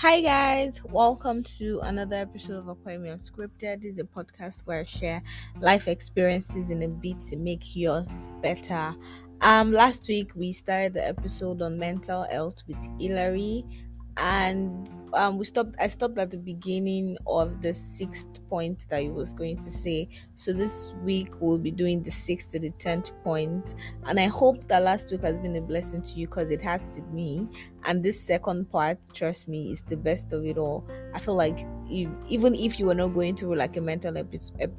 Hi guys, welcome to another episode of Aquarium Unscripted. This is a podcast where I share life experiences in a bit to make yours better. Um, last week we started the episode on mental health with Hilary, and um, we stopped. I stopped at the beginning of the sixth point that he was going to say. So this week we'll be doing the sixth to the tenth point, and I hope that last week has been a blessing to you because it has to me. And this second part, trust me, is the best of it all. I feel like if, even if you are not going through like a mental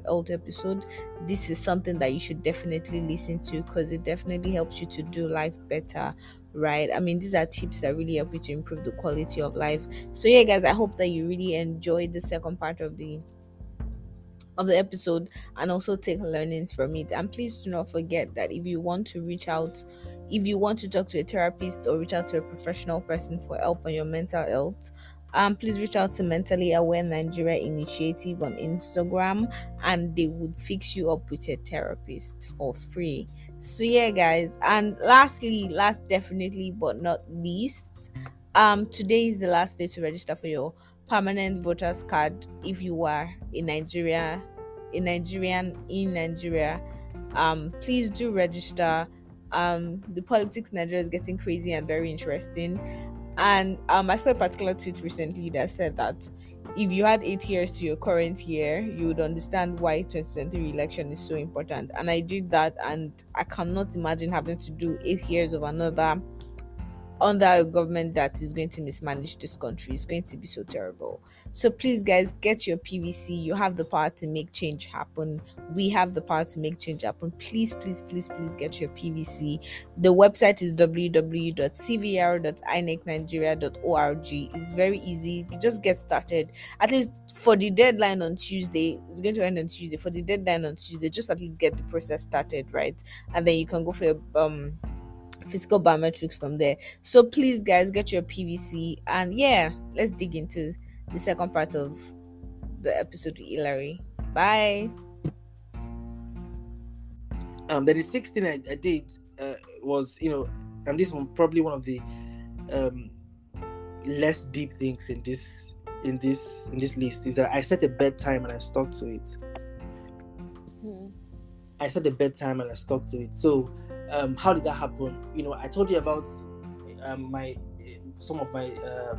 health episode, this is something that you should definitely listen to because it definitely helps you to do life better right? I mean, these are tips that really help you to improve the quality of life. So yeah, guys, I hope that you really enjoyed the second part of the of the episode and also take learnings from it. And please do not forget that if you want to reach out, if you want to talk to a therapist or reach out to a professional person for help on your mental health, um, please reach out to Mentally Aware Nigeria Initiative on Instagram and they would fix you up with a therapist for free. So yeah, guys, and lastly, last definitely but not least, um, today is the last day to register for your permanent voters card if you are in Nigeria, a Nigerian in Nigeria. Um, please do register. Um, the politics in Nigeria is getting crazy and very interesting. And um, I saw a particular tweet recently that said that if you had eight years to your current year, you would understand why 2023 election is so important. And I did that, and I cannot imagine having to do eight years of another under a government that is going to mismanage this country is going to be so terrible. So please, guys, get your PVC. You have the power to make change happen. We have the power to make change happen. Please, please, please, please get your PVC. The website is www.cvr.inecnigeria.org. It's very easy. just get started. At least for the deadline on Tuesday, it's going to end on Tuesday. For the deadline on Tuesday, just at least get the process started, right? And then you can go for your um physical biometrics from there. So please, guys, get your PVC and yeah, let's dig into the second part of the episode with Hilary. Bye. Um, the sixth thing I, I did uh, was, you know, and this one probably one of the um less deep things in this in this in this list is that I set a bedtime and I stuck to it. Hmm. I set a bedtime and I stuck to it. So um, how did that happen? You know, I told you about um, my some of my uh,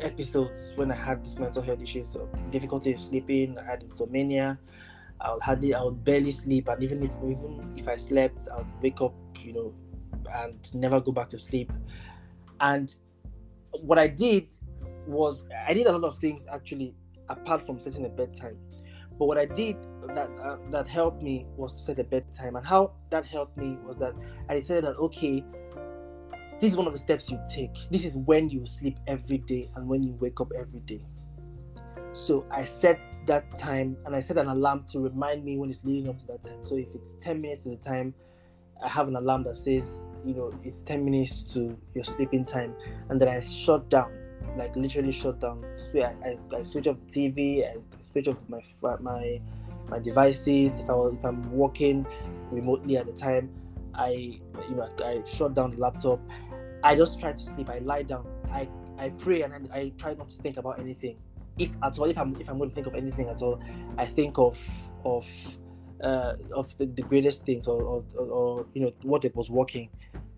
episodes when I had this mental health issues, so difficulty in sleeping. I had insomnia. I would hardly, I would barely sleep, and even if even if I slept, I would wake up, you know, and never go back to sleep. And what I did was I did a lot of things actually apart from setting a bedtime. But what I did that uh, that helped me was to set a bedtime, and how that helped me was that I decided that okay, this is one of the steps you take. This is when you sleep every day and when you wake up every day. So I set that time and I set an alarm to remind me when it's leading up to that time. So if it's 10 minutes to the time, I have an alarm that says, you know, it's 10 minutes to your sleeping time. And then I shut down like literally shut down. I, I, I switch off the TV, I switch off my my my devices. If I if I'm working remotely at the time, I you know I shut down the laptop. I just try to sleep. I lie down. I I pray and I, I try not to think about anything. If at all, if I'm if I'm going to think of anything at all, I think of of uh, of the, the greatest things or, or, or you know what it was working,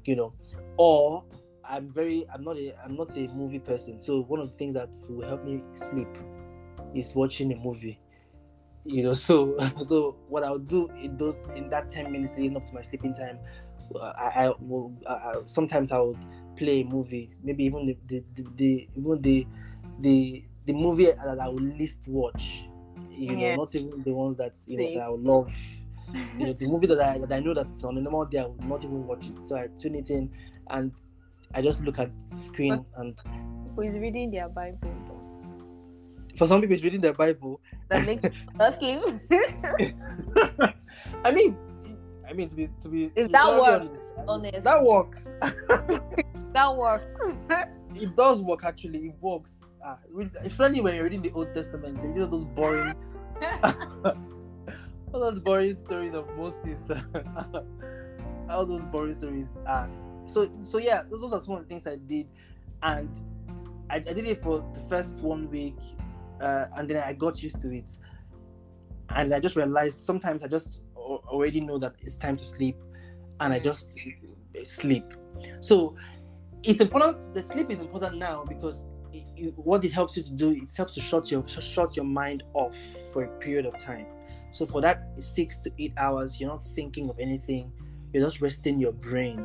you know, or I'm very I'm not a I'm not a movie person. So one of the things that will help me sleep is watching a movie. You know, so so what I'll do in those in that ten minutes leading up to my sleeping time, I, I will uh, sometimes I would play a movie, maybe even the the, the, the even the the the movie that I will least watch. You yeah. know, not even the ones that you know that I would love. you know, the movie that I that I know that's on a normal day I would not even watch it. So I tune it in and I just look at the screen and. Who is reading their Bible? For some people, it's reading their Bible. That makes us sleep. I mean, I mean to be to be. If to that be works, honest, that works. that works. it does work actually. It works. Ah, especially when you're reading the Old Testament, you know those boring, all those boring stories of Moses. all those boring stories. Ah, so so yeah those are some of the things i did and I, I did it for the first one week, uh, and then I got used to it, and I just realized sometimes I just already know that it's time to sleep, and I just sleep. So it's important. The sleep is important now because it, it, what it helps you to do, it helps to shut your shut your mind off for a period of time. So for that six to eight hours, you're not thinking of anything. You're just resting your brain.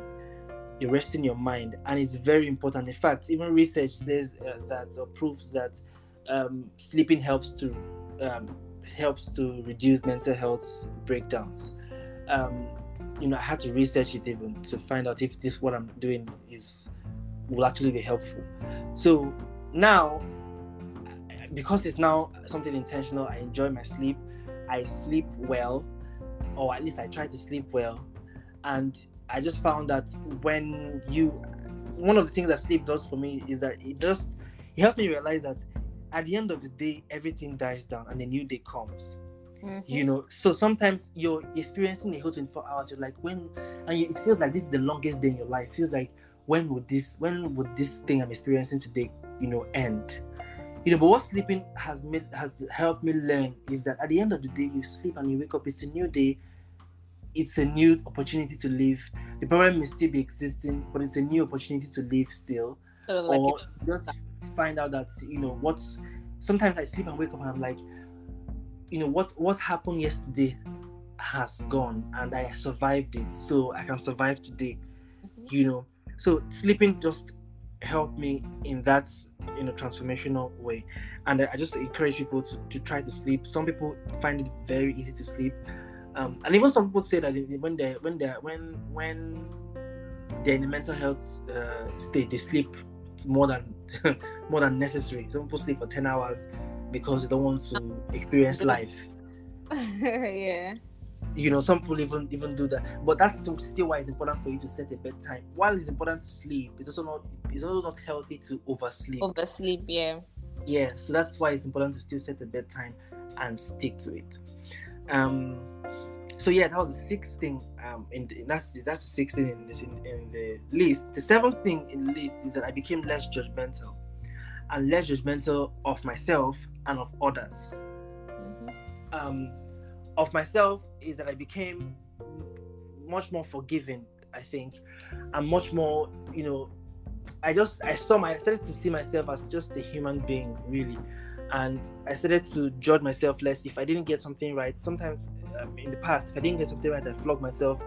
You're resting your mind, and it's very important. In fact, even research says uh, that or proves that um, sleeping helps to um, helps to reduce mental health breakdowns. Um, you know, I had to research it even to find out if this what I'm doing is will actually be helpful. So now, because it's now something intentional, I enjoy my sleep. I sleep well, or at least I try to sleep well. And I just found that when you, one of the things that sleep does for me is that it just it helps me realize that at the end of the day, everything dies down and a new day comes. Mm-hmm. You know, so sometimes you're experiencing a whole 24 hours. You're like, when, and it feels like this is the longest day in your life. It feels like, when would this, when would this thing I'm experiencing today, you know, end? You know, but what sleeping has made has helped me learn is that at the end of the day, you sleep and you wake up. It's a new day. It's a new opportunity to live. The problem may still be existing, but it's a new opportunity to live still. Sort of like or just find out that you know what's. Sometimes I sleep and wake up and I'm like, you know what what happened yesterday has gone and I survived it, so I can survive today. Mm-hmm. You know, so sleeping just helped me in that in a transformational way and i just encourage people to, to try to sleep some people find it very easy to sleep um, and even some people say that when they when they when when they're in a mental health uh, state they sleep more than more than necessary. Some people sleep for 10 hours because they don't want to experience life. Yeah. You know some people even even do that. But that's still, still why it's important for you to set a bedtime. While it's important to sleep it's also not it's also not healthy to oversleep. Oversleep yeah. Yeah so that's why it's important to still set a bedtime and stick to it um so yeah that was the sixth thing um in the, that's that's the sixth thing in this in, in the list the seventh thing in the list is that i became less judgmental and less judgmental of myself and of others mm-hmm. um of myself is that I became much more forgiving, I think. I'm much more, you know, I just I saw my I started to see myself as just a human being, really. And I started to judge myself less if I didn't get something right. Sometimes um, in the past, if I didn't get something right, I flogged myself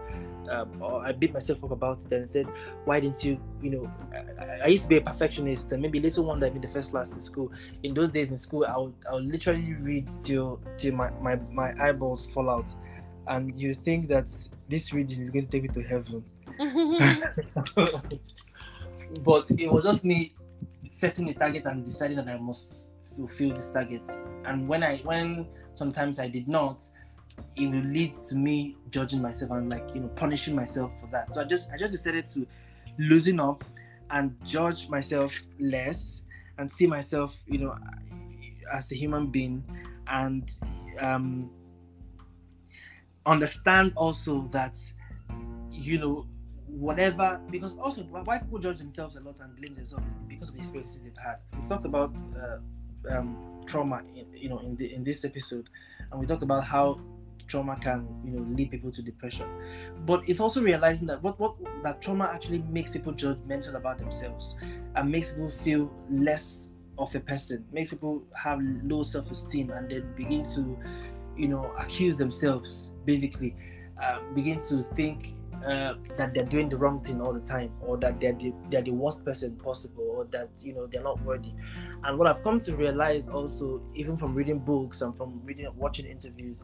um, or I beat myself up about it and said, "Why didn't you?" You know, I, I, used to be a perfectionist, and maybe little wonder I made the first class in school. In those days in school, I would, I would literally read till till my, my my eyeballs fall out, and you think that this reading is going to take me to heaven. but it was just me setting a target and deciding that I must fulfill this target. And when I when sometimes I did not, it will lead to me judging myself and like you know punishing myself for that. So I just I just decided to loosen up and judge myself less and see myself you know as a human being and um, understand also that you know whatever because also why people judge themselves a lot and blame themselves because of the experiences they've had. We talked about uh, um, trauma, you know, in the in this episode, and we talked about how trauma can you know lead people to depression. But it's also realizing that what what that trauma actually makes people judgmental about themselves and makes people feel less of a person makes people have low self-esteem and then begin to you know accuse themselves basically uh, begin to think uh, that they're doing the wrong thing all the time or that they're the, they're the worst person possible or that you know they're not worthy. And what i've come to realize also even from reading books and from reading watching interviews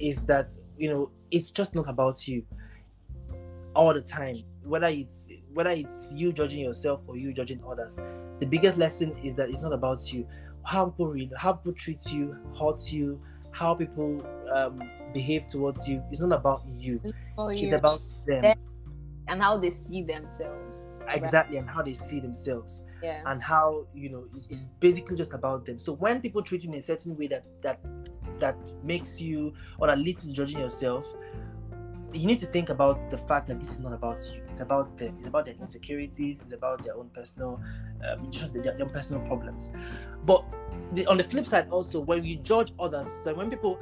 is that you know it's just not about you all the time. Whether it's whether it's you judging yourself or you judging others the biggest lesson is that it's not about you. How people read how people treat you hurt you how people um, behave towards you. It's not about you. Oh, it's about them. And how they see themselves exactly and how they see themselves. Yeah. and how you know it's, it's, basically just about them. So when people treat you in a certain way that that that makes you or that leads to judging yourself you need to think about the fact that this is not about you. It's about them. It's about their insecurities. It's about their own personal, um, just their, their own personal problems. But the, on the flip side, also when you judge others, when people,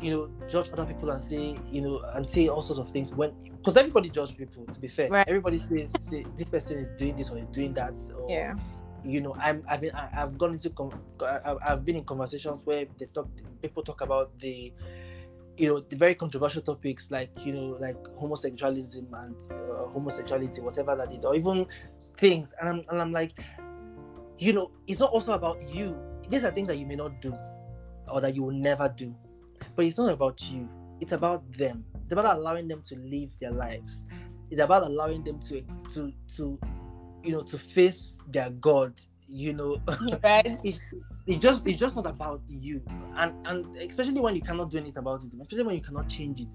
you know, judge other people and say, you know, and say all sorts of things, when because everybody judge people. To be fair, Right. everybody says say, this person is doing this or is doing that. Or, Yeah. you know i'm i've been I- i've gone into com- i've been in conversations where they talk people talk about the you know the very controversial topics like you know like homosexualism and uh, homosexuality whatever that is or even things. And I'm, and I'm like you know it's not also about you. These are things that you may not do or that you will never do. But it's not about you. It's about them. It's about allowing them to live their lives. It's about allowing them to to to you know to face their god you know Right. it, it just it's just not about you. And and especially when you cannot do anything about it especially when you cannot change it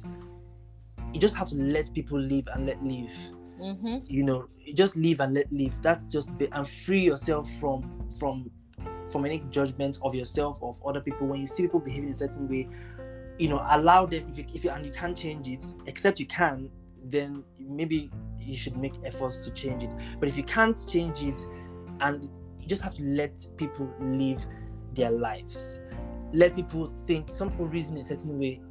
you just have to let people live and let live Mm-hmm. you know. You just live and let live. That's just be, and free yourself from from from any judgment of yourself of other people. When you see people behaving a certain way you know allow them if you, if you and you can't change it except you can then maybe you should make efforts to change it. But if you can't change it and just have to let people live their lives. Let people think. Some people reason a certain way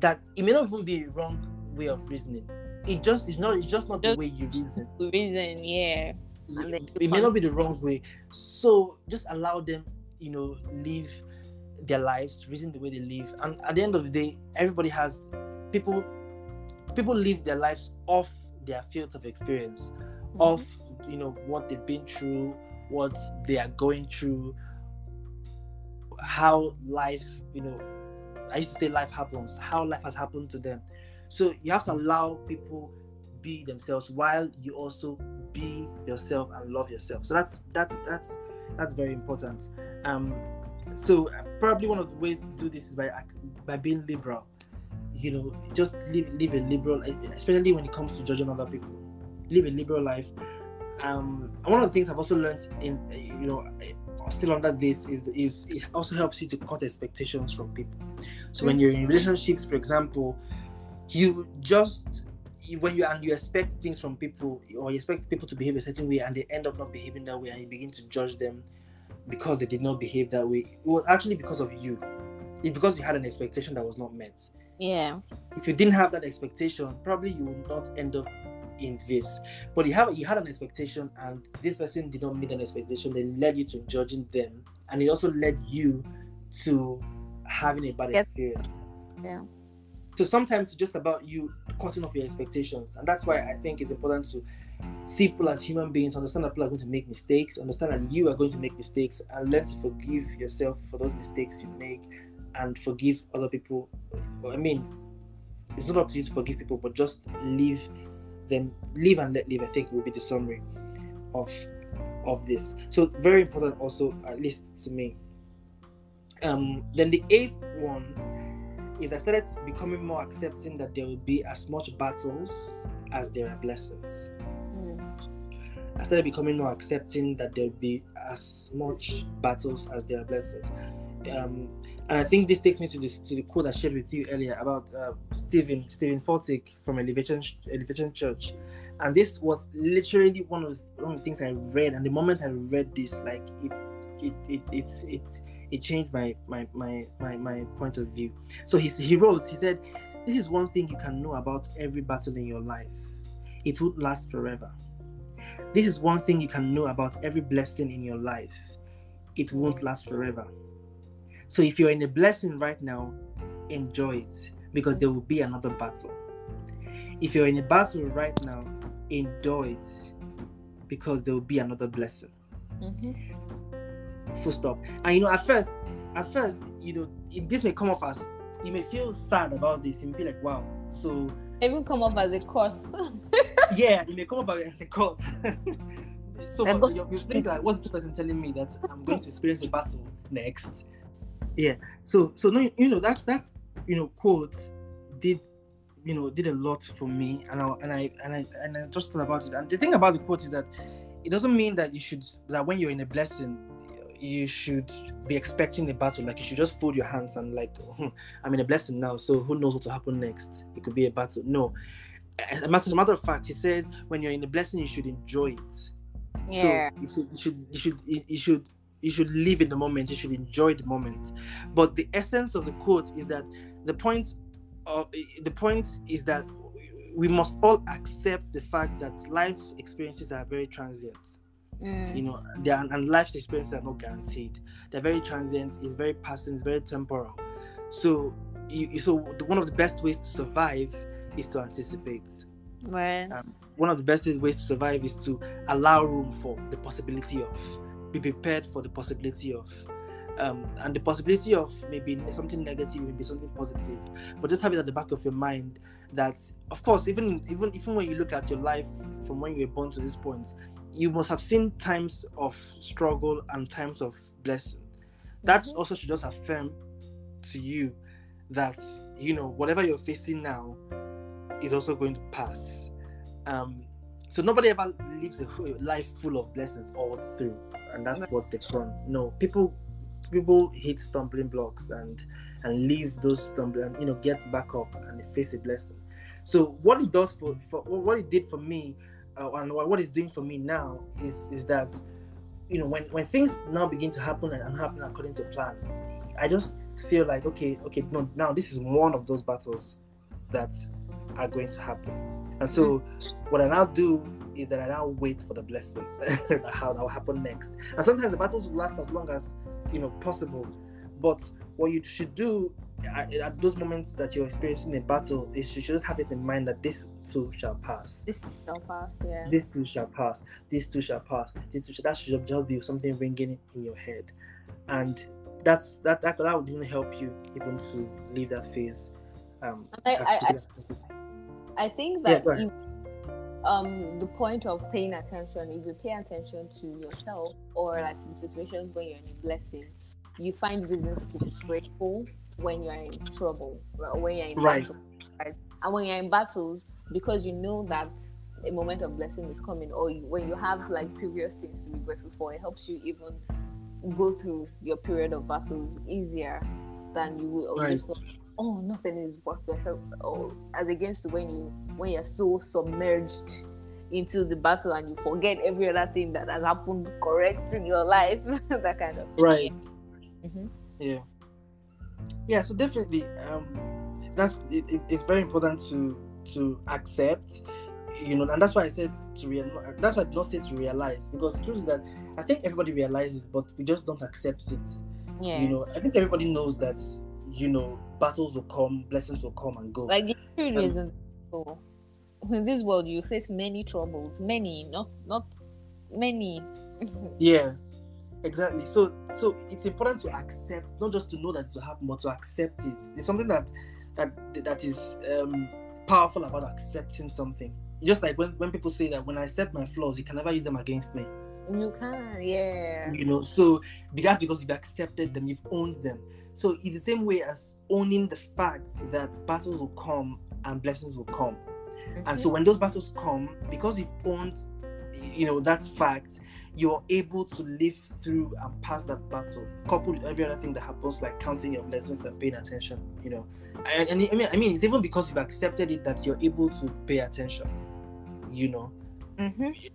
that it may not even be a wrong way of reasoning. It just is not it's just not the way you reason. Reason, yeah. Do it may not be the wrong way. So just allow them you know live their lives reason the way they live. And at the end of the day everybody has people people live their lives off their fields of experience of you know what they've been through what they are going through how life you know i used to say life happens how life has happened to them. So you have to allow people be themselves while you also be yourself and love yourself. So that's that's that's that's very important. Um so uh, probably one of the ways to do this is by by being liberal. You know just live live a liberal especially when it comes to judging other people. Live a liberal life um one of the things i've also learned in you know still under this is is it also helps you to cut expectations from people. So when you're in relationships for example you just when you and you expect things from people or you expect people to behave a certain way and they end up not behaving that way and you begin to judge them because they did not behave that way it was actually because of you. It's because you had an expectation that was not met. Yeah. if you didn't have that expectation, probably you would not end up in this. But you have you had an expectation, and this person did not meet an expectation, then led you to judging them, and it also led you to having a bad Yes. experience. Yeah. So sometimes it's just about you cutting off your expectations, and that's why I think it's important to see people as human beings, understand that people are going to make mistakes, understand that you are going to make mistakes, and learn to forgive yourself for those mistakes you make, and forgive other people. I mean, it's not up to you to forgive people, but just leave them, live and let live. I think will be the summary of of this. So very important, also at least to me. Um, then the eighth one is I started becoming more accepting that there will be as much battles as there are blessings. I started becoming more accepting that there will be as much battles as there are blessings. Um, and I think this takes me to this to the quote I shared with you earlier about uh, Steven Steven Furtick from Elevation Elevation Church, and this was literally one of the, one of the things I read. And the moment I read this, like it it it it it changed my my my my, my point of view. So he he wrote he said, "This is one thing you can know about every battle in your life: it won't last forever." This is one thing you can know about every blessing in your life. It won't last forever. So if you're in a blessing right now, enjoy it because there will be another battle. If you're in a battle right now, enjoy it because there will be another blessing. Mhm. Full stop. And you know, at first, at first, you know, it, this may come off as you may feel sad about this. You may be like, wow. So Even come up as a course. yeah, it may come up as a cause. so you you think like, what's this person telling me that I'm going to experience a battle next? Yeah. So so no, you know that that you know quote did you know did a lot for me, and I and I and I and I just thought about it. And the thing about the quote is that it doesn't mean that you should that when you're in a blessing, you should be expecting a battle. Like you should just fold your hands and like, hmm, I'm in a blessing now. So who knows what will happen next? It could be a battle. No. As a matter, as a matter of fact, he says when you're in a blessing, you should enjoy it. Yeah. So you should, you should, you should, you should, you should live in the moment. You should enjoy the moment. But the essence of the quote is that the point of the point is that we must all accept the fact that life experiences are very transient. Mm. You know, they are, and life's experiences are not guaranteed. They're very transient. It's very passing. It's very temporal. So, you, so the, one of the best ways to survive is to anticipate. Right. Um, one of the best ways to survive is to allow room for the possibility of, be prepared for the possibility of, um, and the possibility of maybe something negative, maybe something positive, but just have it at the back of your mind that, of course, even even even when you look at your life from when you were born to this point, you must have seen times of struggle and times of blessing. That Mhm. also should just affirm to you that you know whatever you're facing now is also going to pass. Um, so nobody ever lives a life full of blessings all through, and that's what they've done. No, people people hit stumbling blocks and and leave those stumbling, you know, get back up and face a blessing. So what it does for for what it did for me, uh, and what what it's doing for me now is is that you know when when things now begin to happen and, and happen according to plan, I just feel like okay okay no now this is one of those battles that are going to happen, and so what I now do is that I now wait for the blessing how that will happen next. And sometimes the battles will last as long as you know possible, but what you should do at, at those moments that you're experiencing a battle is you should just have it in mind that this too shall pass. This shall pass. Yeah. This too shall pass. This too shall pass. This too shall, that should just be something ringing in your head, and that's that that, that would even help you even to leave that phase. Um, I- I- possible. I think that if, um the point of paying attention, if you pay attention to yourself or like to the situations when you're in a blessing, you find reasons to be grateful when you're in trouble, or when you're in Right. battles, right? And when you're in battles, because you know that a moment of blessing is coming, or you, when you have like previous things to be grateful for, it helps you even go through your period of battles easier than you would always oh nothing is working so, oh, as against when you when you're so submerged into the battle and you forget every other thing that has happened correct in your life that kind of Right. hmm Yeah. Yeah. So definitely, um, that's it, it, it's very important to to accept, you know, and that's why I said to real. That's why I did not say to realize because the truth is that I think everybody realizes, but we just don't accept it. yeah You know, I think everybody knows that you know battles will come, blessings will come and go. like the truth Um, is in- so in this world you face many troubles many not not many Yeah, exactly. So so it's important to accept, not just to know that it will happen, but to accept it. It's something that that that is um, powerful about accepting something. Just like when, when people say that when I accept my flaws, you can never use them against me. you can yeah You know, so that's because you've accepted them, you've owned them. So it's the same way as owning the fact that battles will come and blessings will come. And so when those battles come, because you've owned, you know, that fact, you're able to live through and pass that battle, coupled with every other thing that happens, like counting your blessings and paying attention, you know. And, and I mean, I mean, it's even because you've accepted it that you're able to pay attention, you know. Mhm.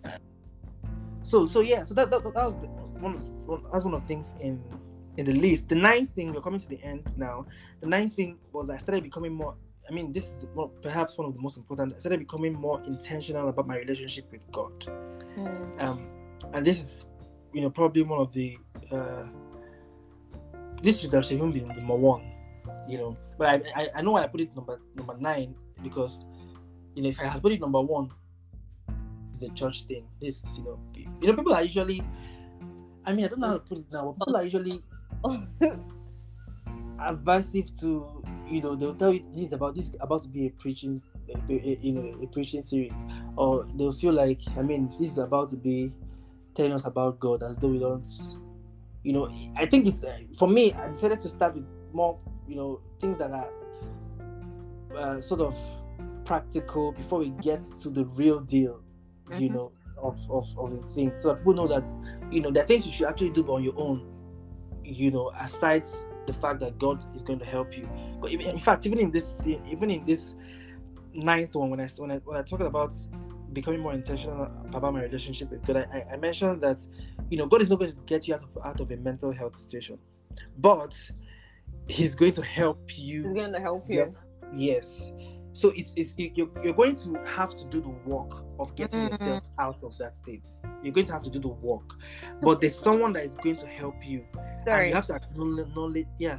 So, so yeah, so that that, that was the, one of that's one of the things in in the list. The ninth thing, we're coming to the end now. The ninth thing was I started becoming more. I mean, this is one, perhaps one of the most important. I started becoming more intentional about my relationship with God. Mm. Um, and this is, you know, probably one of the. Uh, this should have even been number one, you know. But I, I, I know why I put it number number nine because, you know, if I had put it number one, it's the church thing. This, you know, you know, people are usually. I mean, I don't know how to put it now. But people are usually aversive to you know they'll tell you this about this about to be a preaching you know a preaching series. Or they'll feel like i mean this is about to be telling us about god as though we don't you know i think it's uh, for me i decided to start with more you know things that are uh, sort of practical before we get to the real deal you Mhm. know of, of of the thing. So that people know that you know there are things you should actually do on your own you know, aside the fact that God is going to help you. But even, in fact, even in this, even in this ninth one, when I when I when I talked about becoming more intentional about my relationship with God, I, I mentioned that you know God is not going to get you out of out of a mental health situation, but He's going to help you. He's going to help you. Get, yes. So it's, it's you're, you're going to have to do the work of getting mm-hmm. yourself out of that state. You're going to have to do the work, but there's someone that is going to help you. Sorry. You have to acknowledge, yeah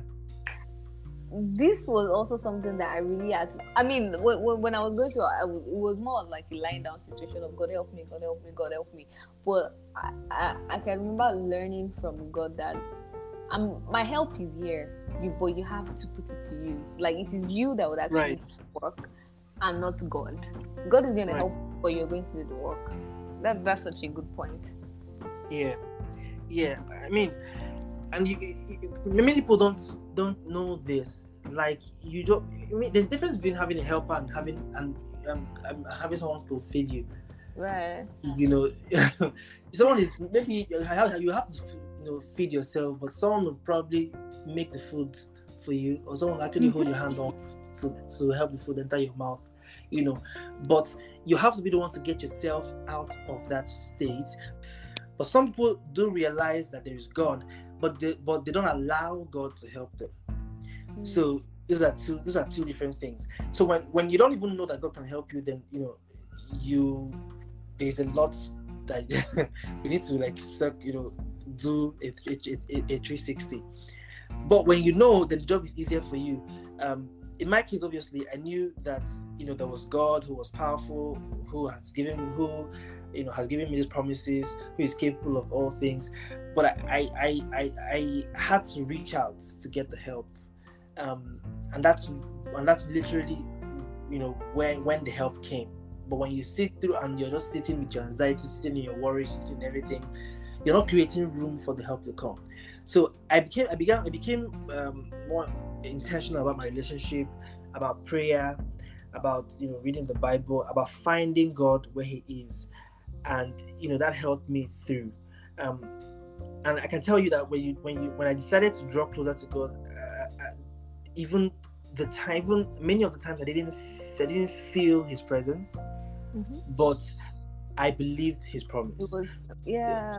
this was also something that I really had. To, I mean, when, when I was going through, it was more like a lying down situation of God help me, God help me, God help me. But I, I, I can remember learning from God that I'm my help is here, you but you have to put it to use. Like it is you that would actually right. work, and not God. God is going right. to help, but you're going to do the work. That that's such a good point. Yeah, yeah. I mean, and you, you, many people don't don't know this. Like you don't. I mean, there's a difference between having a helper and having and um, um having someone to feed you. Right. You know, someone is maybe you have to you know feed yourself, but someone will probably make the food for you, or someone will actually hold your hand on to, to help the food enter your mouth. You know, but you have to be the one to get yourself out of that state. But some people do realize that there is God but they but they don't allow God to help them. Mm. So these are two these are two different things. So when when you don't even know that God can help you, then you know you there's a lot that you need to like suck you know do a, a, a, a 360 but when you know the job is easier for you um in my case obviously i knew that you know there was god who was powerful who has given who you know has given me these promises who is capable of all things. But i i i i, had to reach out to get the help. Um and that's and that's literally you know where when the help came. But when you sit through and you're just sitting with your anxiety sitting in your worries sitting in everything you're not creating room for the help to come. So i became i began i became um, more intentional about my relationship about prayer about you know reading the bible about finding god where he is and you know that helped me through. Um, and i can tell you that when you when you when i decided to draw closer to god uh, uh, even the time even many of the times i didn't i didn't feel his presence mm-hmm. but i believed his promise. Was, yeah.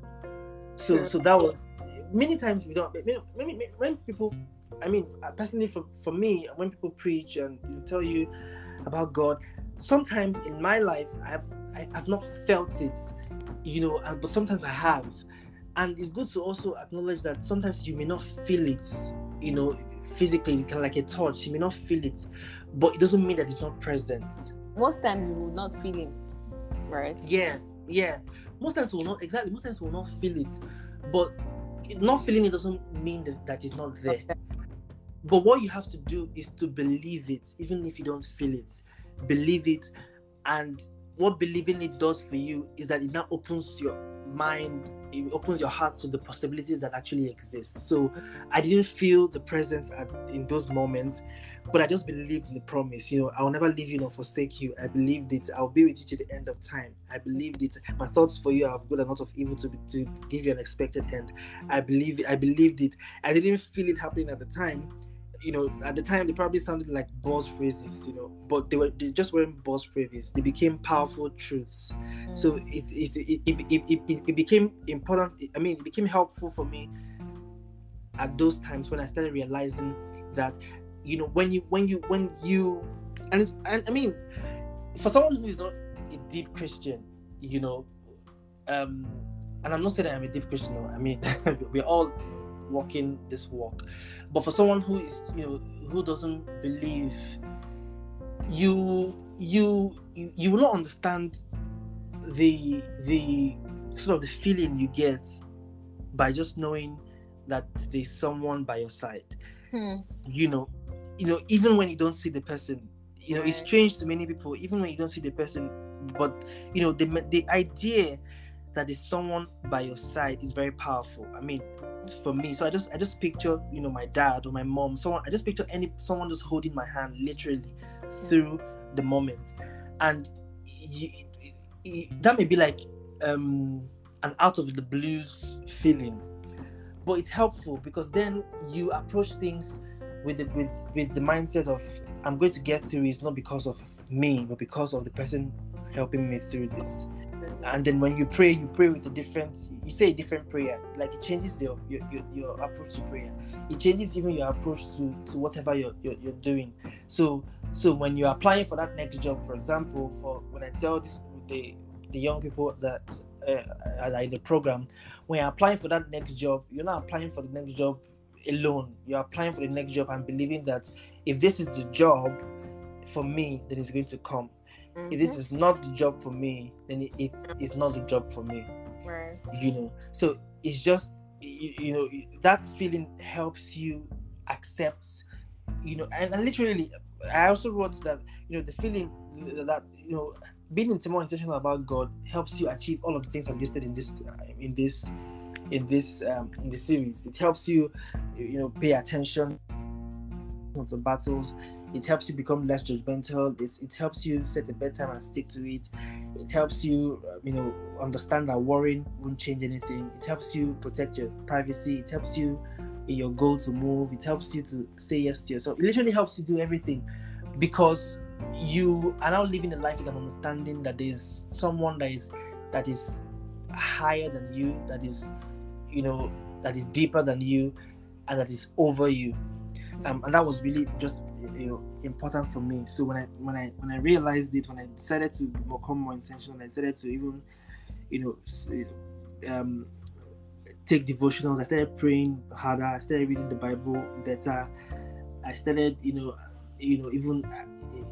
So so that was many times we don't when people i mean uh, personally for, for me when people preach and tell you about god sometimes in my life I've I, have i have not felt it, you know, and but sometimes I have. And it's good to also acknowledge that sometimes you may not feel it, you know, physically, kind of like a touch, you may not feel it, but it doesn't mean that it's not present. Most times you will not feel it, right? Yeah, yeah. Most times will not exactly. Most times will not feel it, but not feeling it doesn't mean that, that it's not there. Okay. But what you have to do is to believe it, even if you don't feel it believe it and what believing it does for you is that it now opens your mind it opens your heart to the possibilities that actually exist. So i didn't feel the presence at, in those moments but i just believed in the promise you know i'll never leave you nor forsake you. I believed it. I'll be with you to the end of time. I believed it. My thoughts for you are good and not of evil to, to give you an expected end. I believe i believed it. I didn't feel it happening at the time you know, at the time they probably sounded like boss phrases, you know, but they were they just weren't boss phrases. They became powerful truths. So it's it, it, it, it, it became important. I mean, it became helpful for me at those times when I started realizing that, you know, when you when you when you and it's and I mean, for someone who is not a deep Christian, you know, um, and I'm not saying I'm a deep Christian. No, I mean, we're all walking this walk but for someone who is you know who doesn't believe you you you, you will not understand the the sort of the feeling you get by just knowing that there's someone by your side hmm. you know you know even when you don't see the person you know right. it's strange to many people even when you don't see the person but you know the the idea that is someone by your side is very powerful i mean for me. So I just I just picture you know my dad or my mom, someone. I just picture any someone just holding my hand literally through the moment, and that may be like um, an out of the blues feeling, but it's helpful because then you approach things with the with with the mindset of I'm going to get through is not because of me, but because of the person helping me through this. And then when you pray, you pray with a different, you say a different prayer. Like it changes your your, your, your approach to prayer. It changes even your approach to, to whatever you're, you're, you're doing. So so when you're applying for that next job, for example, for when I tell this the the young people that uh, are in the program, when you're applying for that next job, you're not applying for the next job alone. You're applying for the next job and believing that if this is the job for me, then it's going to come. Mm-hmm. If this mm-hmm. is not the job for me, then it, it, it's not the job for me. Right. You know, so it's just you, you know that feeling helps you accept. You know, and, and literally, I also wrote that you know the feeling that you know being more intentional about God helps you achieve all of the things I've listed in this in this in this um, in the series. It helps you, you know, pay attention of the battles. It helps you become less judgmental. It's, it helps you set a bedtime and stick to it. It helps you, uh, you know, understand that worrying won't change anything. It helps you protect your privacy. It helps you in your goal to move. It helps you to say yes to yourself. It literally helps you do everything because you are now living a life with an understanding that there's someone that is that is higher than you, that is you know that is deeper than you and that is over you um, and that was really just you know important for me. So when i when i when i realized it when i decided to become more intentional i decided to even you know um, take devotionals i started praying harder i started reading the bible better. I started you know you know even uh,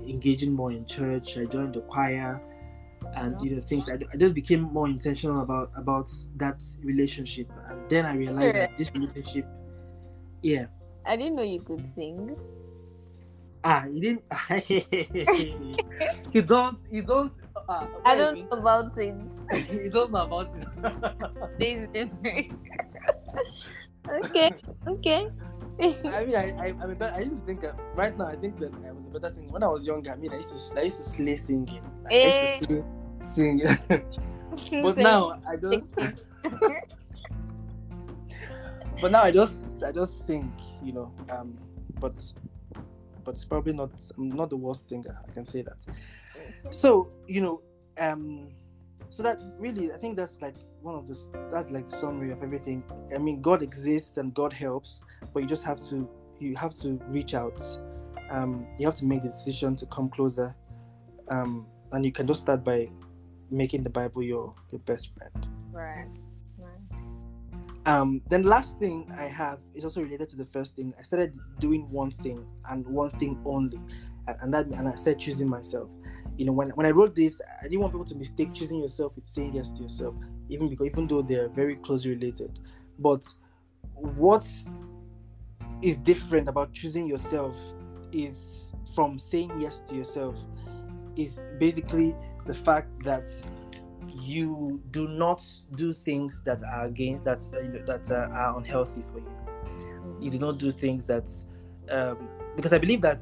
engaging more in church. I joined the choir and you know things. I, I just became more intentional about about that relationship. And then i realized that this relationship yeah i didn't know you could sing ah you didn't you don't you don't uh, i don't know about it you don't know about it this different okay okay I mean, I, I, I'm a I used to think uh, right now. I think that I was a better singer when I was younger. I mean, I used to, I used to slay singing. Like, I used to eh. sing, sing. but now I just. but now I just, I just think, you know. Um, but, but it's probably not. I'm not the worst singer. I can say that. So you know, um, so that really, I think that's like one of the that's like the summary of everything. I mean, God exists and God helps, but you just have to you have to reach out. Um, you have to make the decision to come closer, um, and you can just start by making the Bible your your best friend. Right. Um, then last thing I have is also related to the first thing. I started doing one thing and one thing only, and that and I started choosing myself you know when, when i wrote this i didn't want people to mistake choosing yourself with saying yes to yourself even because even though they're very closely related but what is different about choosing yourself is from saying yes to yourself is basically the fact that you do not do things that are again that that are unhealthy for you you do not do things that um, because i believe that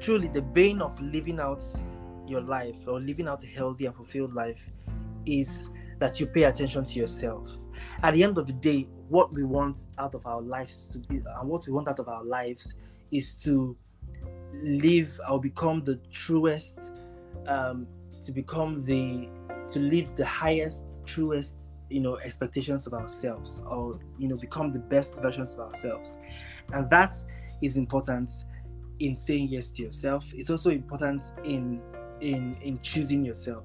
truly the bane of living out your life or living out a healthy and fulfilled life is that you pay attention to yourself. At the end of the day, what we want out of our lives to be and what we want out of our lives is to live or become the truest, um, to become the to live the highest, truest, you know, expectations of ourselves, or you know, become the best versions of ourselves. And that is important in saying yes to yourself. It's also important in in in choosing yourself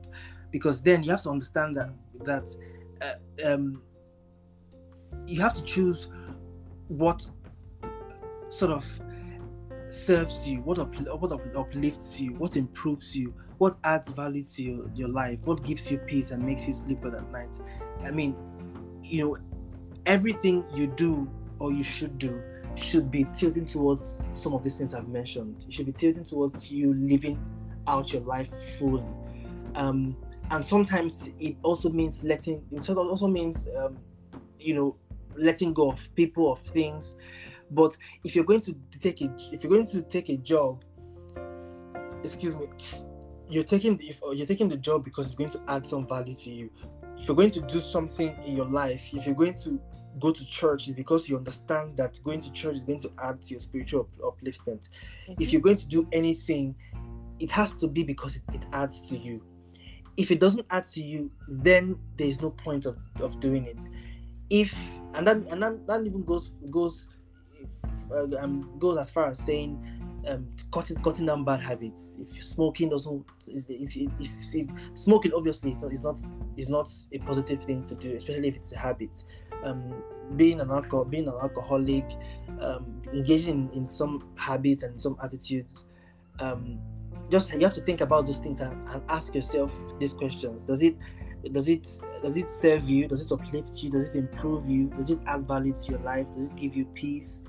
because then you have to understand that that uh, um, you have to choose what sort of serves you what up, what up, uplifts you what improves you what adds value to your, your life what gives you peace and makes you sleep well at night i mean you know everything you do or you should do should be tilting towards some of these things i've mentioned you should be tilting towards you living out your life fully. Um, and sometimes it also means letting, it also means, um, you know, letting go of people, of things. But if you're going to take a, if you're going to take a job, excuse me, you're taking the, if you're taking the job because it's going to add some value to you. if you're going to do something in your life, if you're going to go to church, it's because you understand that going to church is going to add to your spiritual upliftment. Mm-hmm. If you're going to do anything, it has to be because it, it, adds to you. If it doesn't add to you, then there is no point of, of doing it. If and that and that, that even goes goes uh, um, goes as far as saying um, cutting cutting down bad habits. If smoking doesn't, if, if, if, if smoking obviously is not, is not is not a positive thing to do, especially if it's a habit. Um, being an alcohol, being an alcoholic, um, engaging in, some habits and some attitudes. Um, just you have to think about those things and, and ask yourself these questions. Does it does it does it serve you? Does it uplift you? Does it improve you? Does it add value to your life? Does it give you peace?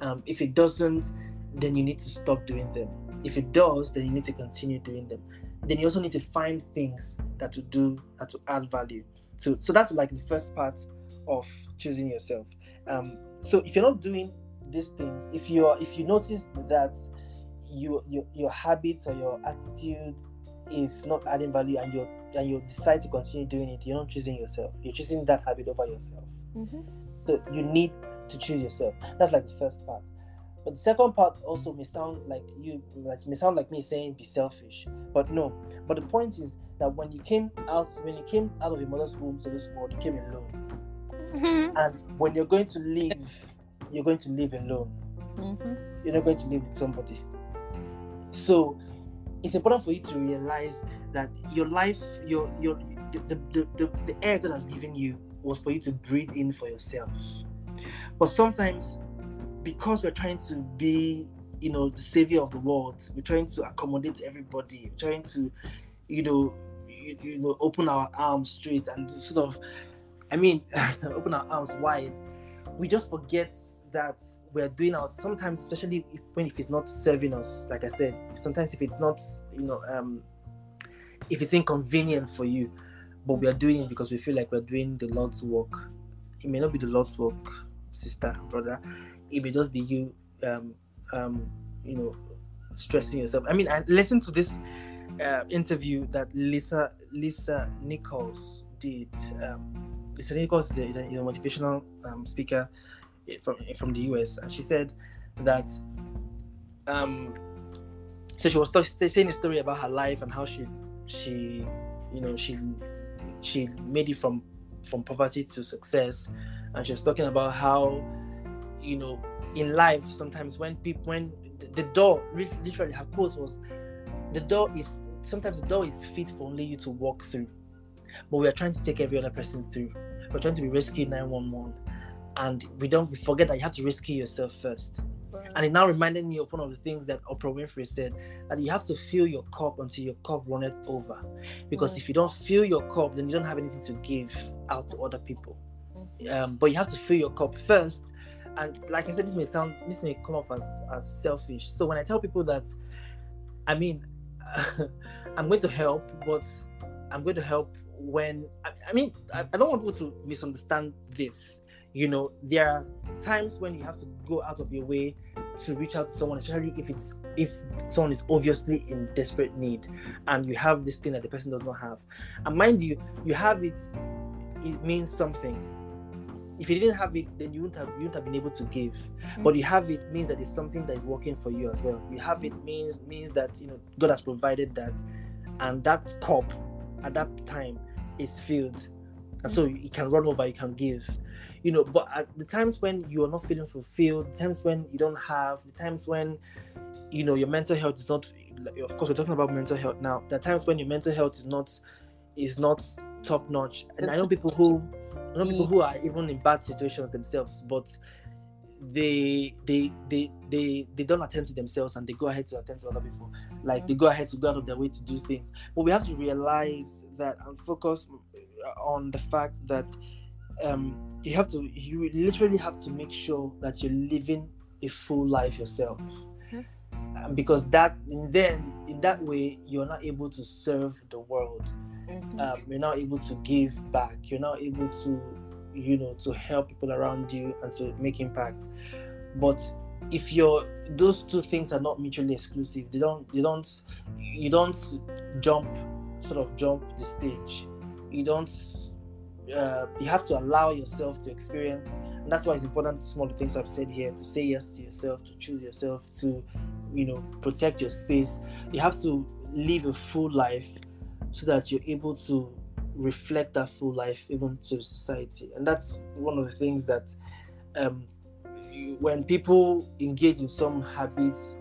Um, if it doesn't, then you need to stop doing them. If it does, then you need to continue doing them. Then you also need to find things that to do that to add value. So, so that's like the first part of choosing yourself. Um, so if you're not doing these things, if you are, if you notice that you, your your habits or your attitude is not adding value, and you and you decide to continue doing it, you're not choosing yourself. You're choosing that habit over yourself. Mm-hmm. So you need to choose yourself. That's like the first part. But the second part also may sound like you like may sound like me saying be selfish. But no. But the point is that when you came out when you came out of your mother's womb to this world, you came alone. Mm-hmm. And when you're going to live, you're going to live alone. Mm-hmm. You're not going to live with somebody. So it's important for you to realize that your life, your your the, the, the, the air God has given you was for you to breathe in for yourself. But sometimes because we're trying to be, you know, the savior of the world, we're trying to accommodate everybody, we're trying to, you know, you, you know, open our arms straight and sort of, I mean, open our arms wide. We just forget that we're doing our sometimes, especially if when if it's not serving us, like I said, sometimes if it's not, you know, um, if it's inconvenient for you, but we are doing it because we feel like we're doing the Lord's work. It may not be the Lord's work, sister, brother it just be you um um you know stressing yourself. I mean i listened to this uh, interview that lisa lisa nichols did um lisa nichols is a, is a motivational um, speaker from from the us and she said that um so she was t- saying a story about her life and how she she you know she she made it from from poverty to success. And she was talking about how you know, in life, sometimes when people, when the, door, literally, her quote was, the door is, sometimes the door is fit for only you to walk through. But we are trying to take every other person through. We're trying to be rescued 911. And we don't we forget that you have to rescue yourself first. And it now reminded me of one of the things that Oprah Winfrey said that you have to fill your cup until your cup runneth over. Because if you don't fill your cup, then you don't have anything to give out to other people. Mm-hmm. Um, but you have to fill your cup first and like I said, this may sound, this may come off as as selfish. So when I tell people that, I mean, I'm going to help, but I'm going to help when I, I mean I, I, don't want people to misunderstand this. You know, there are times when you have to go out of your way to reach out to someone, especially if it's if someone is obviously in desperate need and you have this thing that the person does not have. And mind you, you have it, it means something if you didn't have it, then you wouldn't have you wouldn't have been able to give. Mm-hmm. But you have it means that it's something that is working for you as well. You have it means means that you know God has provided that, and that cup at that time is filled, and so you can run over, you can give. You know, but at the times when you are not feeling fulfilled, the times when you don't have, the times when you know your mental health is not of course we're talking about mental health now. There are times when your mental health is not is not top notch. And I know people who I know people who are even in bad situations themselves, but they they they they they don't attend to themselves and they go ahead to attend to other people. Like they go ahead to go out of their way to do things. But we have to realize that and focus on the fact that um, you have to you literally have to make sure that you're living a full life yourself. Mm-hmm. because that then in that way you're not able to serve the world mm-hmm. um, you're not able to give back. You're not able to you know to help people around you and to make impact. But if you're those two things are not mutually exclusive they don't they don't you don't jump sort of jump the stage. You don't uh, you have to allow yourself to experience. And that's why it's important the things i've said here to say yes to yourself to choose yourself to you know protect your space. You have to live a full life so that you're able to reflect that full life even to society and that's one of the things that um, when people engage in some habits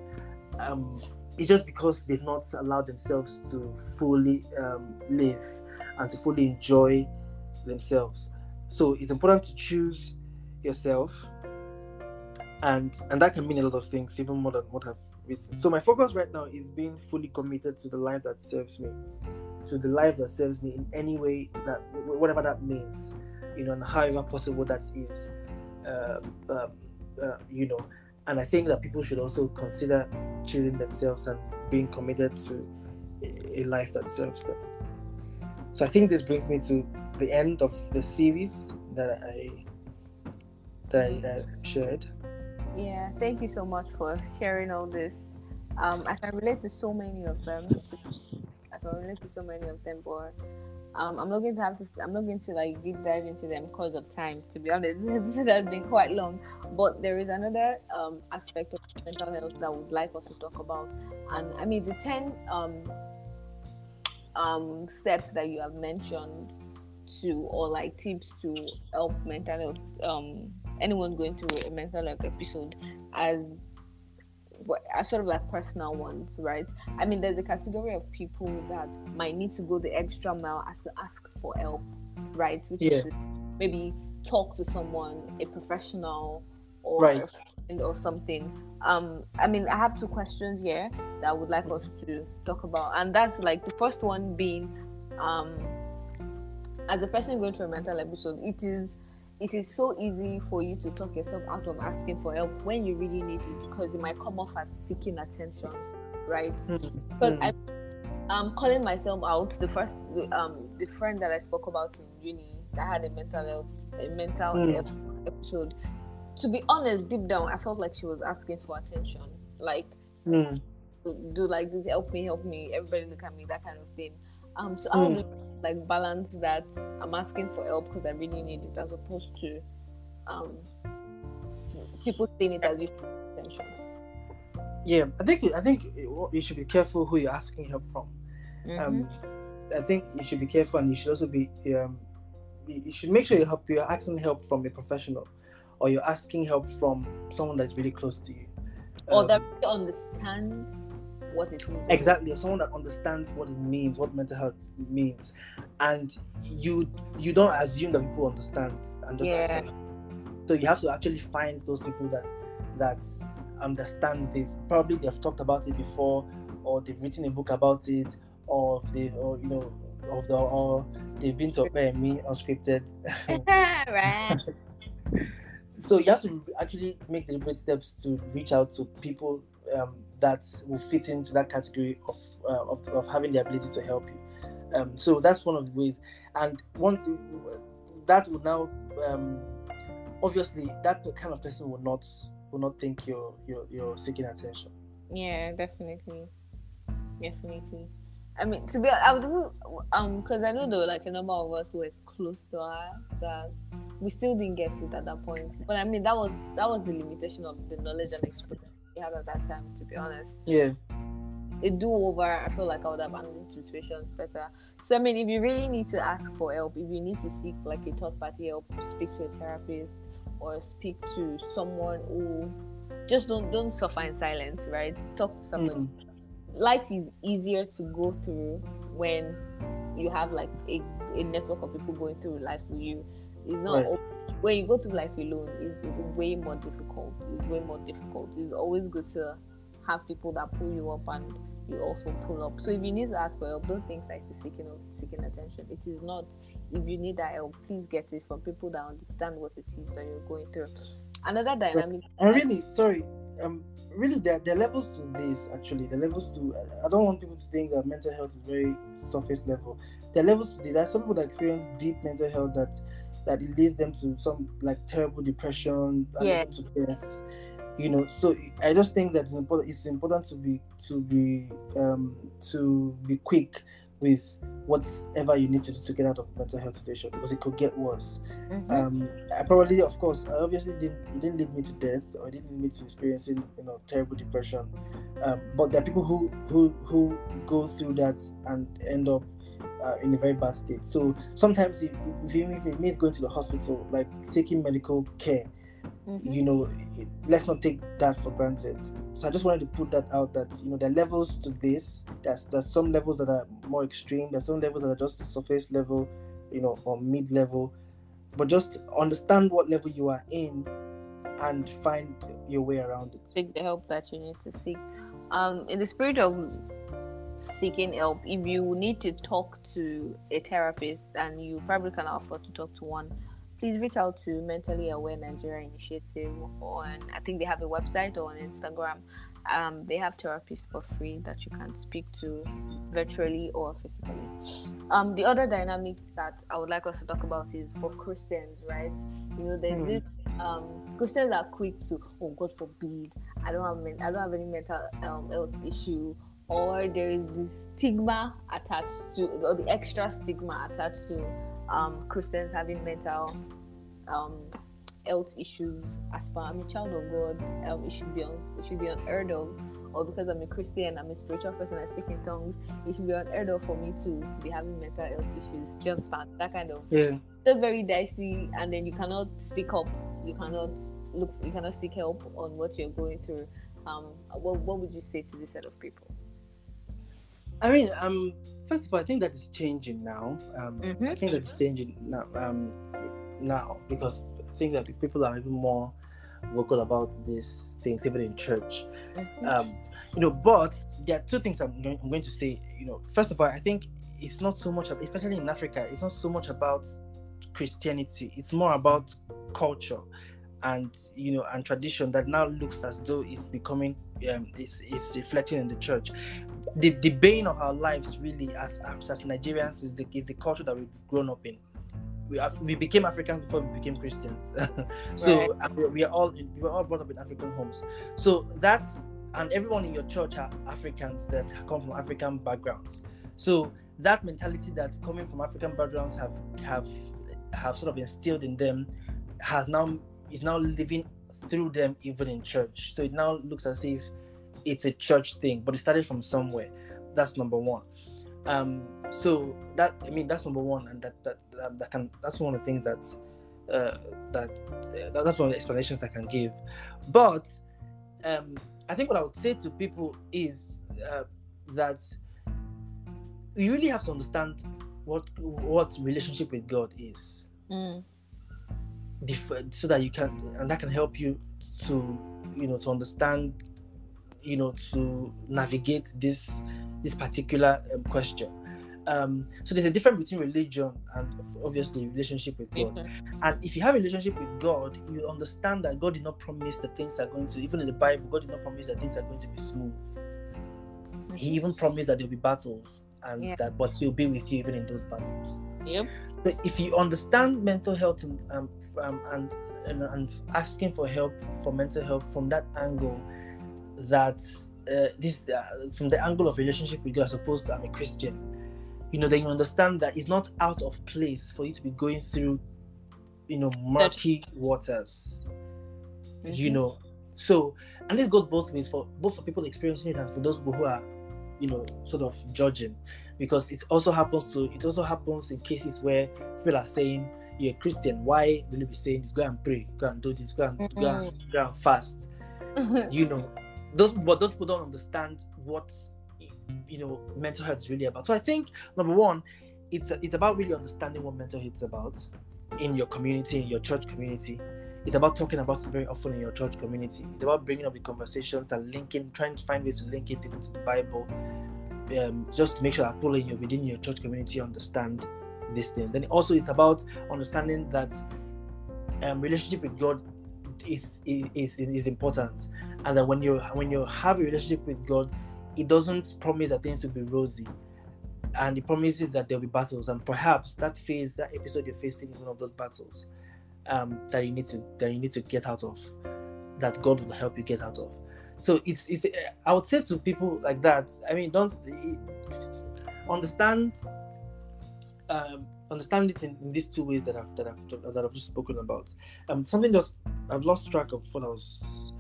um, it's just because they've not allowed themselves to fully um, live and to fully enjoy themselves. So it's important to choose yourself, and and that can mean a lot of things, even more than what I've written. So my focus right now is being fully committed to the life that serves me, to the life that serves me in any way that whatever that means, you know, and however possible that is, um, um, uh, you know. And I think that people should also consider choosing themselves and being committed to a life that serves them. So I think this brings me to the end of the series that I that I uh, shared. Yeah, thank you so much for sharing all this. Um, I can relate to so many of them. I can relate to so many of them, but um, I'm not going to have to. I'm not going to like deep dive into them because of time. To be honest, this episode has been quite long. But there is another um, aspect of mental health that I would like us to talk about, and I mean the ten um, um, steps that you have mentioned to, or like tips to help mental health. Um, anyone going through a mental health episode as are sort of like personal ones, right? I mean, there's a category of people that might need to go the extra mile as to ask for help, right? Which yeah. is maybe talk to someone, a professional, or right. or something. Um, I mean, I have two questions here that I would like us to talk about, and that's like the first one being, um, as a person going through a mental episode, it is it is so easy for you to talk yourself out of asking for help when you really need it because it might come off as seeking attention, right? Mm-hmm. Because I, I'm calling myself out. The first, the, um, the friend that I spoke about in uni that had a mental health, a mental Mm. health episode. To be honest, deep down, I felt like she was asking for attention, like Mm. do, do like this, help me, help me, everybody look at me, that kind of thing. Um, so you, like balance that? I'm asking for help because I really need it, as opposed to um people seeing it as you attention. Yeah, I think I think you should be careful who you're asking help from. Mm-hmm. Um, I think you should be careful, and you should also be um, you you should make sure you help you're asking help from a professional, or you're asking help from someone that's really close to you. or Um, that really understands what it means. exactly someone that understands what it means what mental health means and you you don't assume that people understand and just Yeah. so you have to actually find those people that that understand this probably they've talked about it before or they've written a book about it or they or you know of the or they've been to uh, me unscripted right. so you have to actually make deliberate steps to reach out to people um, that will fit into that category of, uh, of of having the ability to help you. Um, so that's one of the ways, and one that would now um, obviously that kind of person will not will not think you're you're, you're seeking attention. Yeah, definitely, definitely. I mean, to be I um because I know there were like a number of us were close to her that we still didn't get it at that point. But I mean, that was that was the limitation of the knowledge and experience had at that time. To be honest, Yeah, a do over, I feel like I would have handled situations better. So I mean, if you really need to ask for help, if you need to seek like a third party help, speak to a therapist or speak to someone who just don't don't suffer in silence, right? Talk to someone. Mm. Life is easier to go through when you have like a, a network of people going through life with you. It's not Right. when you go through life alone. It's way more difficult. It's way more difficult. It's always good to have people that pull you up and you also pull up. So if you need to ask for help, don't think that it's seeking of seeking attention. It is not. If you need that help, please get it from people that understand what it is that you're going through. Another dynamic. and really, sorry, um, really, there, there are levels to this. Actually, the levels to. I don't want people to think that mental health is very surface level. There are levels to this. There are some people that experience deep mental health that that it leads them to some like terrible depression and Yeah. to death. You know, so I just think that it's important. It's important to be to be um to be quick with whatever you need to do to get out of mental health situation because it could get worse. Mhm. Um, I probably, of course, I obviously didn't. It didn't lead me to death, or it didn't lead me to experiencing, you know, terrible depression. Um, but there are people who who who go through that and end up uh, in a very bad state. So sometimes, if, if, even if it means going to the hospital, like seeking medical care, Mhm. you know, it, let's not take that for granted. So I just wanted to put that out that you know there are levels to this. There's there's some levels that are more extreme. There's some levels that are just surface level, you know, or mid level. But just understand what level you are in, and find your way around it. seek the help that you need to seek. Um, in the spirit of seeking help, if you need to talk to a therapist and you probably cannot afford to talk to one, please reach out to Mentally Aware Nigeria Initiative on I think they have a website or on Instagram. Um, they have therapists for free that you can speak to virtually or physically. Um, the other dynamic that I would like us to talk about is for Christians, right? You know, there's Hmm. this um, Christians are quick to, oh God forbid, I don't have men- I don't have any mental um, health issue, or there is this stigma attached to, or the extra stigma attached to um, Christians having mental um, health issues. As far as I'm a child of God, um, it should be un- it should be unheard of. Or because I'm a Christian, I'm a spiritual person, I speak in tongues. It should be unheard of for me to be having mental health issues. Do you understand that kind of Yeah. just very dicey and then you cannot speak up you cannot look you cannot seek help on what you're going through um what, what would you say to this set of people I mean, um, first of all, I think that is changing now. Um, Mhm. I think that it's changing now. Um, now because I think that people are even more vocal about these things, even in church. Um, you know, but there are two things I'm going, I'm going to say. You know, first of all, I think it's not so much, especially in Africa, it's not so much about Christianity. It's more about culture and you know and tradition that now looks as though it's becoming um it's, it's reflecting in the church the the bane of our lives really as as, nigerians is the is the culture that we've grown up in we have, we became africans before we became christians so Right. we, we are all we were all brought up in african homes so that's and everyone in your church are africans that come from african backgrounds so that mentality that coming from african backgrounds have have have sort of instilled in them has now is now living through them even in church. So it now looks as if it's a church thing, but it started from somewhere. That's number one. Um, so that I mean that's number one, and that that that, that can that's one of the things that uh, that uh, that's one of the explanations I can give. But um, I think what I would say to people is uh, that you really have to understand what what relationship with God is Mm. so that you can and that can help you to you know to understand you know to navigate this this particular um, question um so there's a difference between religion and obviously relationship with god Mhm. and if you have a relationship with god you understand that god did not promise that things are going to even in the bible god did not promise that things are going to be smooth he even promised that there'll be battles and Yeah. that but he'll be with you even in those battles Yep. so if you understand mental health and um, um, and, and and asking for help for mental health from that angle, that uh, this uh, from the angle of relationship with God, as opposed to I'm a Christian, you know, then you understand that it's not out of place for you to be going through, you know, murky waters. You Mhm. know, so and this goes both ways for both for people experiencing it and for those people who are, you know, sort of judging because it also happens to it also happens in cases where people are saying you're a Christian, why will you be saying this? Go and pray, go and do this, go and go and, go and fast. You know, those but those people don't understand what you know mental health is really about. So I think number one, it's it's about really understanding what mental health is about in your community, in your church community. It's about talking about it very often in your church community. It's about bringing up the conversations and linking, trying to find ways to link it even to the Bible, um, just to make sure that people in your within your church community understand this thing. Then also it's about understanding that um, relationship with God is is is important, and that when you when you have a relationship with God, it doesn't promise that things will be rosy, and it promises that there'll be battles, and perhaps that phase, that episode you're facing is one of those battles um, that you need to that you need to get out of, that God will help you get out of. So it's it's I would say to people like that. I mean, don't understand um, understand it in, in, these two ways that I've that I've that I've just spoken about. Um, something just I've lost track of what I was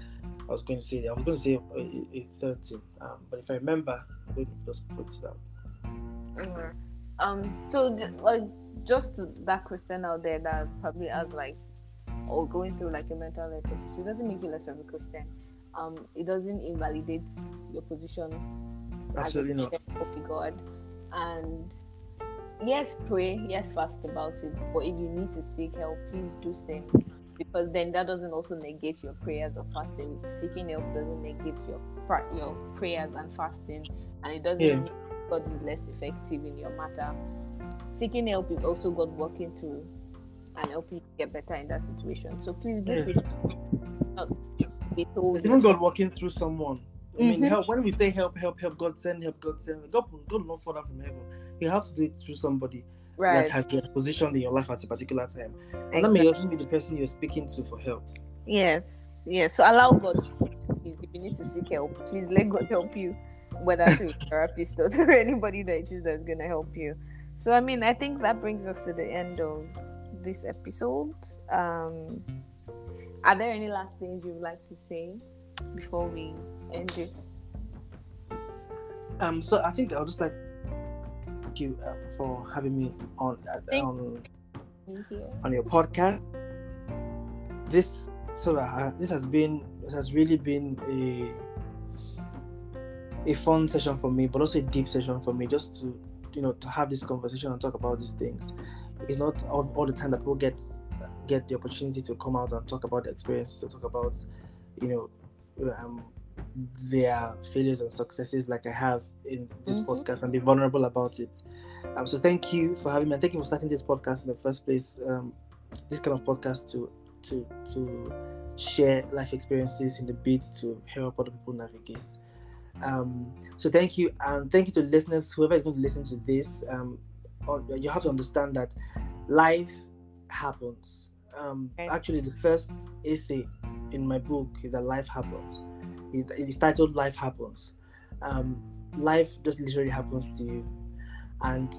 I was going to say. I was going to say a, a third thing, um, but if I remember, I'm going to just put it down. Um. So, like, just that question out there that probably has like, or going through like a mental health issue, doesn't make you less of a Christian. Um, it doesn't invalidate your position. Absolutely not. Of God, and yes, pray, yes, fast about it. But if you need to seek help, please do same. Because then that doesn't also negate your prayers or fasting. Seeking help doesn't negate your your prayers and fasting, and it doesn't yeah. mean God is less effective in your matter. Seeking help is also God working through and helping you get better in that situation. So please do yeah. seek. It's even God working through someone I mean, mm-hmm. help. When we say help, help, help, God send, help, God send. God, God will not fall down from heaven. You have to do it through somebody right. that has been positioned in your life at a particular time, and exactly. that may also be the person you're speaking to for help. Yes, yes. So allow God. If you need to seek help, please let God help you, whether to a therapist or to anybody that it is that's gonna help you. So I mean, I think that brings us to the end of this episode. Um, are there any last things you'd like to say before we end it? Um, so I think I'll just like thank you um, for having me on uh, on, on your podcast. This so uh, this has been this has really been a a fun session for me, but also a deep session for me, just to you know to have this conversation and talk about these things. It's not all, all the time that people get get the opportunity to come out and talk about the experience, to talk about you know um, their failures and successes like I have in this mm-hmm. podcast and be vulnerable about it. Um, so thank you for having me and thank you for starting this podcast in the first place. Um, this kind of podcast to to to share life experiences in the bid to help other people navigate. Um, so thank you and thank you to listeners, whoever is going to listen to this. Um, you have to understand that life happens. Um, actually, the first essay in my book is that life happens. It's, titled Life Happens. Um, life just literally happens to you, and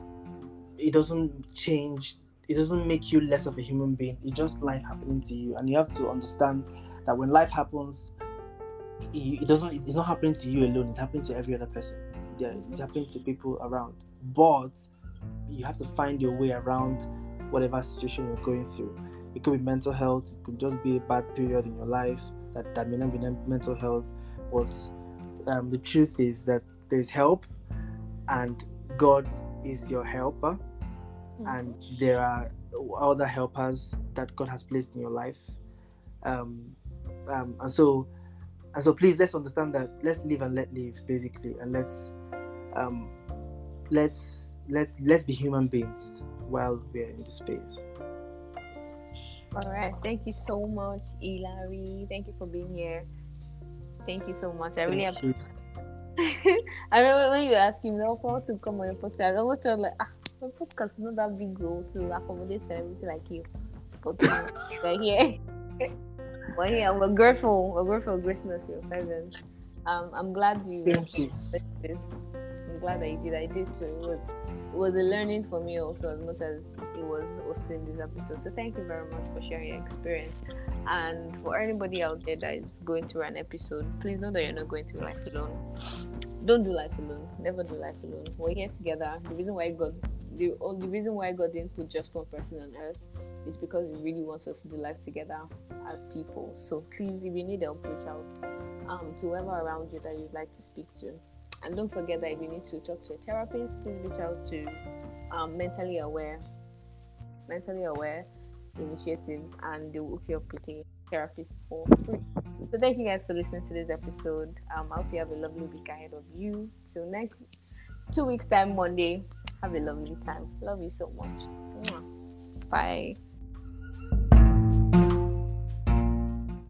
it doesn't change. It doesn't make you less of a human being. It's just life happening to you, and you have to understand that when life happens, it, it doesn't. It's not happening to you alone. It's happening to every other person. Yeah, it's happening to people around. But you have to find your way around whatever situation you're going through. It could be mental health. It could just be a bad period in your life that, that may not be mental health. But um, the truth is that there's help, and God is your helper, mm-hmm. and there are other helpers that God has placed in your life. Um, um, and so, and so, please let's understand that let's live and let live, basically, and let's um, let's let's let's be human beings while we're in this space. All right. Thank you so much, Hilary. Thank you for being here. Thank you so much. I really appreciate I remember when you asked me, no, want to come on your podcast. I always felt like, ah, my podcast is not that big goal to accommodate celebrities like you. But we're here. we're here. We're grateful. We're grateful us your presence. Um, I'm glad you. Thank you. I'm glad that you did. I did too. It was, it was a learning for me also as much as it was hosting this episode. So thank you very much for sharing your experience. And for anybody out there that is going through an episode, please know that you're not going through life alone. Don't do life alone. Never do life alone. We're here together. The reason why God, the only reason why God didn't put just one person on earth is because He really wants us to do life together as people. So please, if you need help, reach out um, to whoever around you that you'd like to speak to. And don't forget that if you need to talk to a therapist, please reach out to um, mentally aware, mentally aware initiative, and they will hook you up therapist for free. So thank you guys for listening to this episode. Um, I hope you have a lovely week ahead of you. Till next two weeks time, Monday. Have a lovely time. Love you so much. Bye.